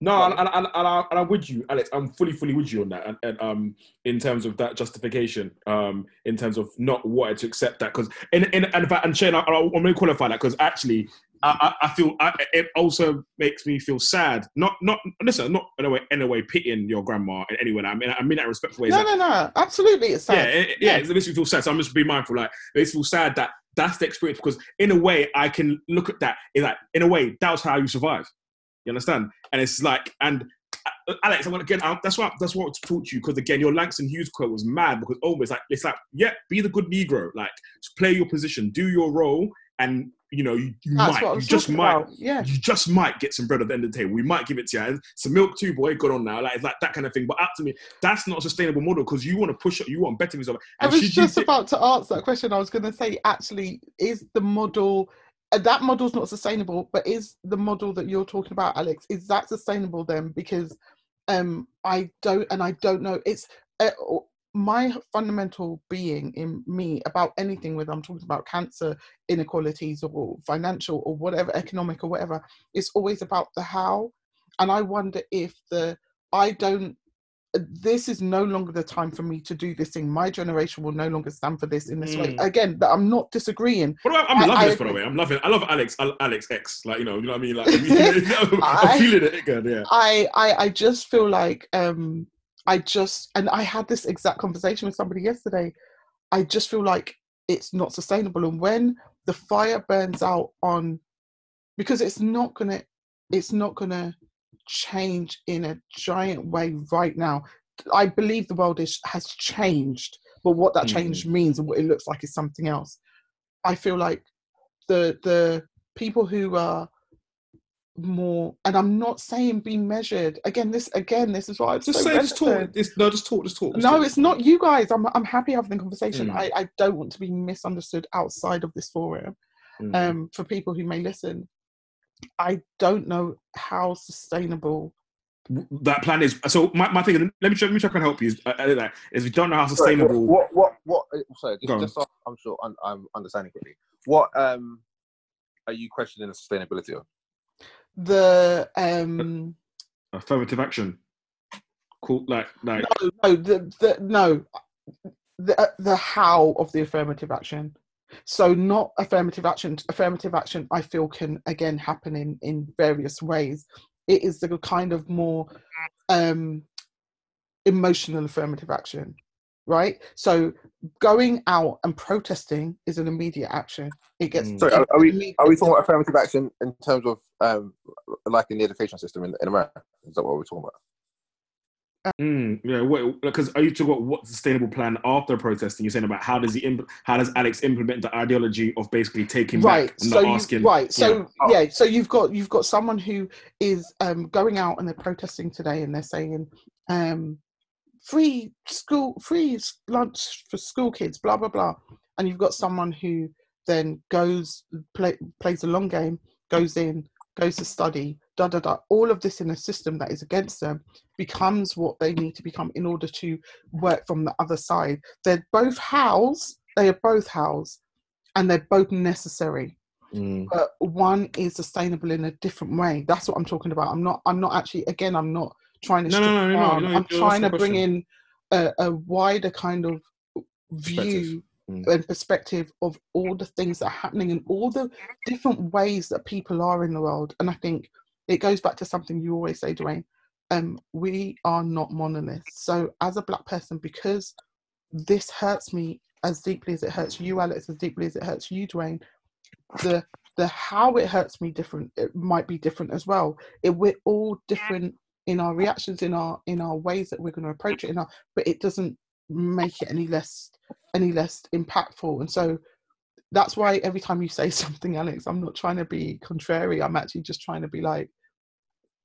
No, and, and, and, and, I, and I'm with you, Alex. I'm fully, fully with you on that. And, and um, in terms of that justification, um, in terms of not wanting to accept that, because in, in and, in fact, and Shane, I, I, I'm going to qualify that because actually, I, I, feel I, it also makes me feel sad. Not, not listen, not in a way, in a way, pitying your grandma in any way. I mean, I mean that in respectful way. no no no absolutely it's sad. it, it- yeah, it makes me feel sad. So I'm just being mindful. Like, it makes me feel sad that that's the experience because, in a way, I can look at that. Like, in a way, that was how you survive. You understand? And it's like, and uh, Alex, I'm gonna again. That's what that's what I want to talk to you because again, your Langston Hughes quote was mad because always like it's like, yeah, be the good Negro, like play your position, do your role, and you know, you, you might, you just might, about. yeah you just might get some bread at the end of the table. We might give it to you. Some milk too, boy. Good on now. Like it's like that kind of thing. But up to me, that's not a sustainable model because you want to push it. You want better results. I And was just about to answer that question. I was going to say, actually, is the model uh, that model's not sustainable? But is the model that you're talking about, Alex, is that sustainable then? Because um, I don't, and I don't know. It's uh, my fundamental being in me about anything, whether I'm talking about cancer, inequalities, or financial, or whatever, economic, or whatever. It's always about the how, and I wonder if the I don't this is no longer the time for me to do this thing. My generation will no longer stand for this in this way. Mm. Again, that I'm not disagreeing. About, I'm I- loving I this by the way. I'm loving. I love Alex. Alex X. Like you know, you know what I mean. Like (laughs) I'm (laughs) I- feeling it again. Yeah. I, I I just feel like um I just and I had this exact conversation with somebody yesterday. I just feel like it's not sustainable. And when the fire burns out on because it's not gonna it's not gonna change in a giant way right now. I believe the world is has changed, but what that mm-hmm. change means and what it looks like is something else. I feel like the the people who are more and i'm not saying be measured again this again this is why i'm Just so say, just talk. reticent. Just, no, just talk. Just talk. just no talk. it's not you guys i'm, I'm happy having the conversation Mm. I, I don't want to be misunderstood outside of this forum Mm. um for people who may listen i don't know how sustainable that plan is so. My, my thing. Let me try, let me try and help you. Is, uh, that is we don't know how Sorry, sustainable. What? What? What? uh, Sorry, Go on. just, just so I'm sure I'm, I'm understanding quickly. What um are you questioning the sustainability of? The um affirmative action. Cool. Like like. no, no the, the no the uh, the how of the affirmative action so not affirmative action affirmative action i feel can again happen in in various ways it is the kind of more um emotional affirmative action right so going out and protesting is an immediate action it gets Mm. Sorry, are, are we are we talking about affirmative action in terms of um like in the education system in, in America? Is that what we're talking about? Mm, yeah, because are you talking about what sustainable plan after protesting? You're saying about how does he imp- how does Alex implement the ideology of basically taking right back and so not you, asking? right so yeah. yeah. so you've got you've got someone who is um going out and they're protesting today and they're saying um free school free lunch for school kids blah blah blah. And you've got someone who then goes play, plays a long game goes in goes to study da da da. All of this in a system that is against them becomes what they need to become in order to work from the other side. They're both hows they are both hows and they're both necessary. Mm. but one is sustainable in a different way. That's what i'm talking about. I'm not i'm not actually again i'm not trying to No, no, no, no, no, i'm trying to bring in a, a wider kind of view Mm. and perspective of all the things that are happening and all the different ways that people are in the world. And i think it goes back to something you always say dwayne um, we are not monoliths. So as a black person because this hurts me as deeply as it hurts you alex as deeply as it hurts you dwayne the the how it hurts me different it might be different as well. It, we're all different in our reactions in our in our ways that we're going to approach it in our but it doesn't make it any less any less impactful. And so that's why every time you say (laughs) something alex i'm not trying to be contrary. I'm actually just trying to be like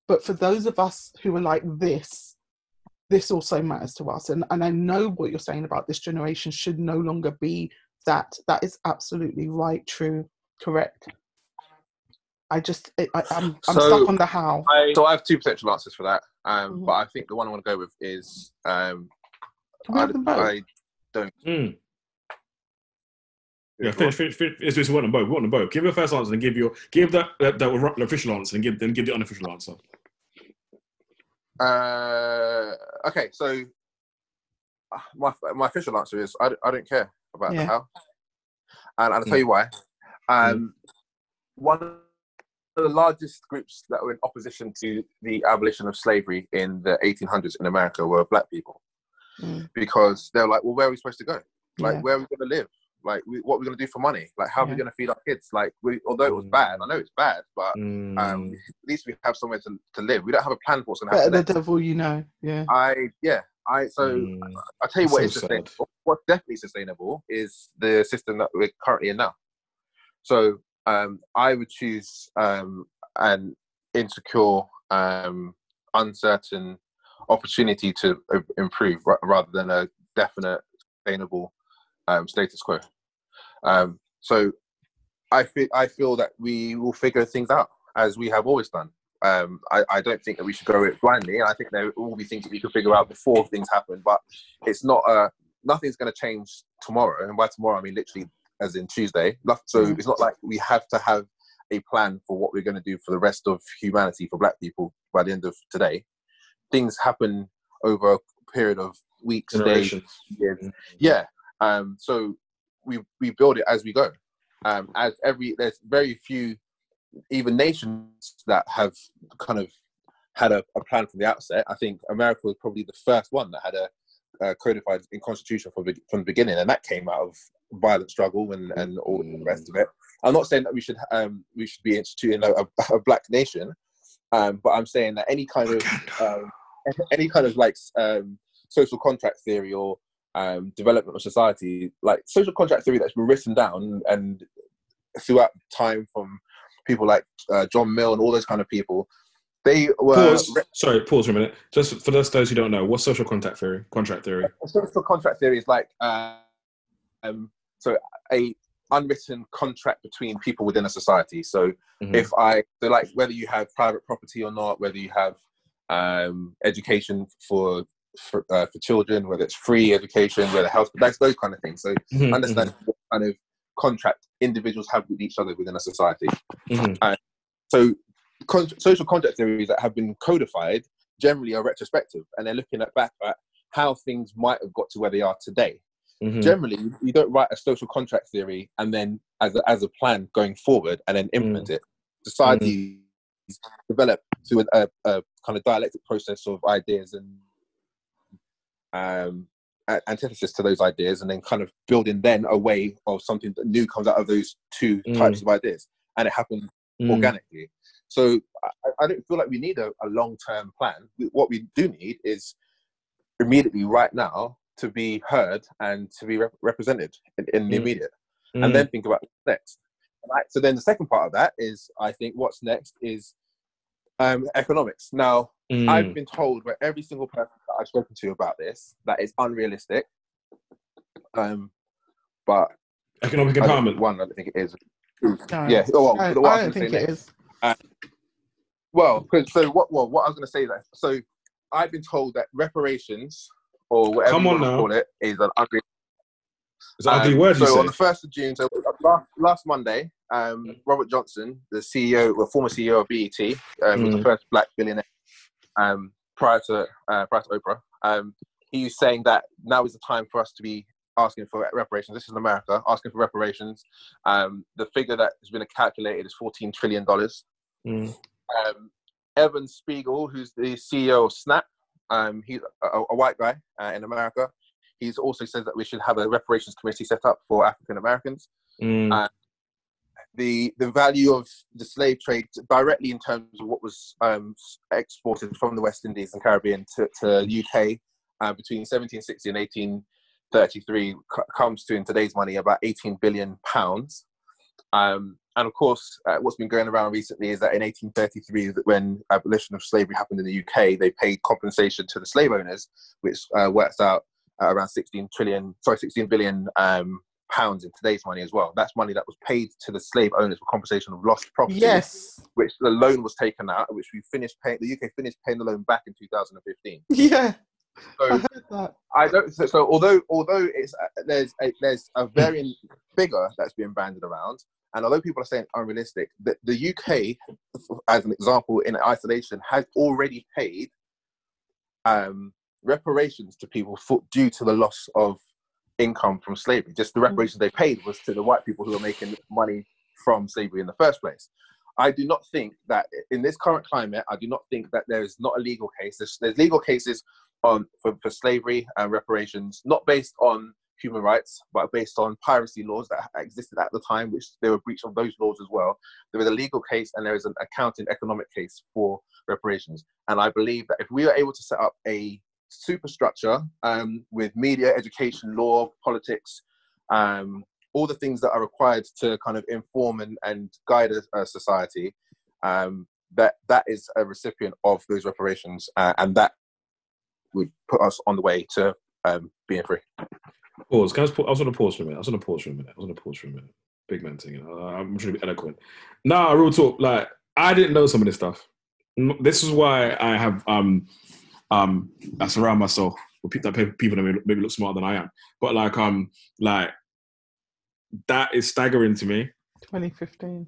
but for those of us who are like this this also matters to us. And, and i know what you're saying about this generation should no longer be that. That is absolutely right true correct i just I, I- i'm i'm So- stuck on the how So I have two potential answers for that. Um, Mhm. but I think the one I want to go with is um, can we have I, them both I Mm. Yeah, finish, finish, finish. It's just one on both. One on both. Give your first answer and give your give the, the, the official answer and give then give the unofficial answer. Uh, okay, so uh, my my official answer is I, I don't care about Yeah. the how, and I'll tell Mm. you why. Um, One of the largest groups that were in opposition to the abolition of slavery in the 1800s in America were black people Mm, because they're like, well, where are we supposed to go? Like, yeah. where are we going to live? Like, we, what are we going to do for money? Like, how are we going to feed our kids? Like, we, although it was bad, I know it's bad, but Mm. um, at least we have somewhere to, to live. We don't have a plan for what's going to happen. better the next. devil you know yeah I yeah, I so Mm. I'll tell you That's what so is sad. sustainable. What's definitely sustainable is the system that we're currently in now. So um, I would choose um, an insecure, um, uncertain opportunity to uh, improve ra- rather than a definite, sustainable um, status quo. Um, so I feel I feel that we will figure things out as we have always done. Um, I, I don't think that we should go it blindly. I think there will be things that we can figure out before things happen, but it's not uh nothing's going to change tomorrow. And by tomorrow, I mean literally as in Tuesday. So Mm. it's not like we have to have a plan for what we're going to do for the rest of humanity for Black people by the end of today. Things happen over a period of weeks, days, years. Mm. Yeah. Um, so we we build it as we go. Um, as every there's very few even nations that have kind of had a, a plan from the outset. I think America was probably the first one that had a, uh codified in constitution from the, from the beginning, and that came out of violent struggle and, and all the rest of it. I'm not saying that we should um, we should be instituting a, a, a black nation, um, but I'm saying that any kind of um, any kind of like um, social contract theory or um, development of society, like social contract theory that's been written down and throughout time from people like uh, John Mill and all those kind of people. They were Pause. Sorry, pause for a minute. Just for those those who don't know, what's social contract theory? Contract theory. social contract theory is like uh, um, so a unwritten contract between people within a society. So Mhm. if I so like whether you have private property or not, whether you have um, education for for, uh, for children, whether it's free education, whether health, that's those kind of things. So Mhm, understand what kind of contract individuals have with each other within a society. mhm, So con- social contract theories that have been codified generally are retrospective, and they're looking at back at how things might have got to where they are today. mhm, Generally, you- don't write a social contract theory and then as a, as a plan going forward and then implement it. Societies develop through a, a, kind of dialectic process of ideas and um, antithesis to those ideas, and then kind of building then a way of something that new comes out of those two Mm. types of ideas, and it happens mhm. organically. So I, I don't feel like we need a, a long term plan. We- What we do need is immediately right now to be heard and to be rep- represented in, in the Mm. immediate, Mhm. and then think about what's next. Right. So then the second part of that is I think what's next is um, economics. Now Mhm. I've been told by every single person that I've spoken to about this that it's unrealistic. Um, but economic empowerment. one, I don't think it is. No, Yeah. Oh, well, I, I I don't think say it next- is. Well, 'cause- so what? Well, what I was going to say is that. So I've been told that reparations or whatever Come you on want to now. call it is an ugly. It's an ugly um, word you so say. on the first of June, so last, last Monday, um, Robert Johnson, the CEO, the former CEO of BET, um, was the Mm. first black billionaire um, prior to uh, prior to Oprah. Um, he's saying that now is the time for us to be asking for reparations. This is America, asking for reparations. Um, the figure that has been calculated is fourteen trillion dollars Mm. Um, Evan Spiegel, who's the CEO of Snap. Um, he's a, a white guy uh, in America. He's also said that we should have a reparations committee set up for African Americans. Mm. Uh, The the value of the slave trade directly in terms of what was um, exported from the West Indies and Caribbean to, to UK uh, between 1760 and 1833 c- comes to in today's money about 18 billion pounds. Um, and of course, uh, what's been going around recently is that in 1833, when abolition of slavery happened in the UK, they paid compensation to the slave owners, which uh, works out around 16 trillion, sorry, 16 billion um, pounds in today's money as well. That's money that was paid to the slave owners for compensation of lost property, Yes. which the loan was taken out, which we finished paying. The UK finished paying the loan back in 2015. (laughs) Yeah. I So that. I don't. So, so although although it's uh, there's a, there's a varying figure that's being banded around, and although people are saying unrealistic, the, the UK, as an example, in isolation, has already paid um, reparations to people for, due to the loss of income from slavery. Just the reparations they paid was to the white people who were making money from slavery in the first place. I do not think that in this current climate, I do not think that there is not a legal case. There's, there's legal cases on for, for slavery and reparations, not based on human rights, but based on piracy laws that existed at the time, which there were breach of those laws as well. There is a legal case and there is an accounting economic case for reparations. And I believe that if we are able to set up a superstructure um, with media, education, law, politics, um, all the things that are required to kind of inform and, and guide a, a society, um, that that is a recipient of those reparations, uh, and that would put us on the way to um, being free. Pause. Can I, just, pa- I was on a pause for a minute. I was on a pause for a minute. I was on a pause for a minute. Big man thing. I'm trying to be eloquent. Nah, real talk. Like I didn't know some of this stuff. This is why I have um um I surround myself with people that people that maybe, maybe look smarter than I am. But like um like that is staggering to me. 2015.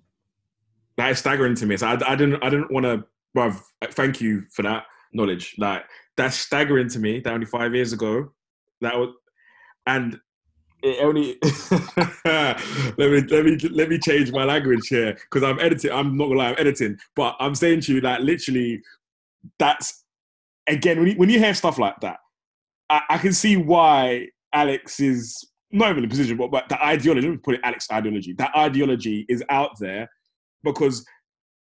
That is staggering to me. So I, I didn't I didn't want to. Bruv, thank you for that knowledge. Like that's staggering to me. That only five years ago, that was, and it only. (laughs) let me let me let me change my language here because I'm editing. I'm not gonna lie, I'm editing, but I'm saying to you that literally, that's again when you, when you hear stuff like that, I, I can see why Alex is not even a position, but, but the ideology. Let me put it, Alex ideology. That ideology is out there because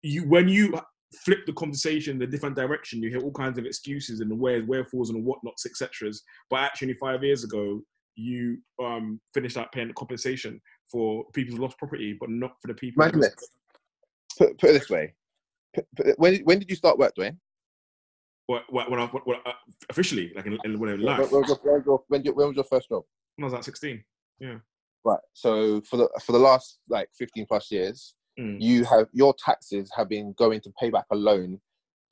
you when you flip the conversation in a different direction, you hear all kinds of excuses and the where wherefores and whatnots, etc. But actually, five years ago, you um, finished up paying the compensation for people who lost property, but not for the people. Put, put it this way. Put, put, when when did you start work, Dwayne? What, what, when I, what, what, uh, officially, like in, in when I When, life, when, was your, when, was when, when was your first job? when I was like 16. Yeah. Right. So for the for the last like fifteen plus years, Mm. you have your taxes have been going to pay back a loan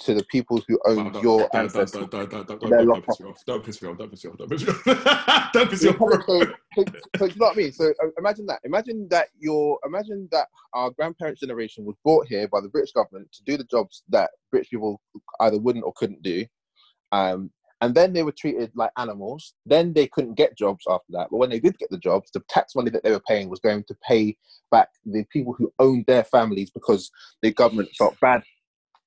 to the people who owned your don't- don't- ancestors. don't- don't- don't- don't- don't- don't piss me off. Don't piss me off. Don't piss me off. Don't piss me off. (laughs) Don't piss me off. so, so, so you know what I mean? So uh, imagine that. Imagine that your imagine that our grandparents' generation was brought here by the British government to do the jobs that British people either wouldn't or couldn't do. Um, and then they were treated like animals. Then they couldn't get jobs after that. But when they did get the jobs, the tax money that they were paying was going to pay back the people who owned their families because the government felt bad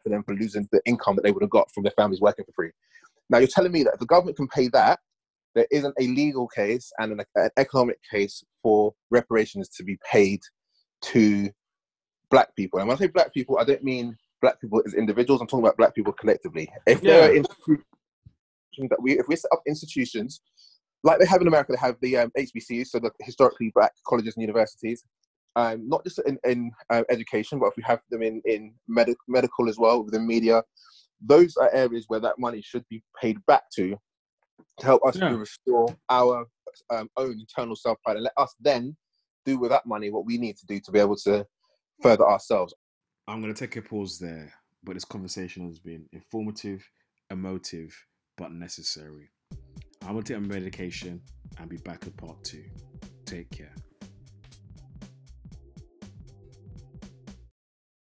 for them for losing the income that they would have got from their families working for free. Now you're telling me that if the government can pay that, there isn't a legal case and an, an economic case for reparations to be paid to black people. And when I say black people, I don't mean black people as individuals. I'm talking about black people collectively. If there are Yeah. That we, if we set up institutions like they have in America, they have the um, HBCUs, so the historically black colleges and universities. Um, not just in, in uh, education, but if we have them in in medic- medical as well, within media, those are areas where that money should be paid back to to help us Yeah. to restore our um, own internal self pride and let us then do with that money what we need to do to be able to further ourselves. I'm going to take a pause there, but this conversation has been informative, emotive, but necessary. I'm going to take my medication and be back with part two. Take care.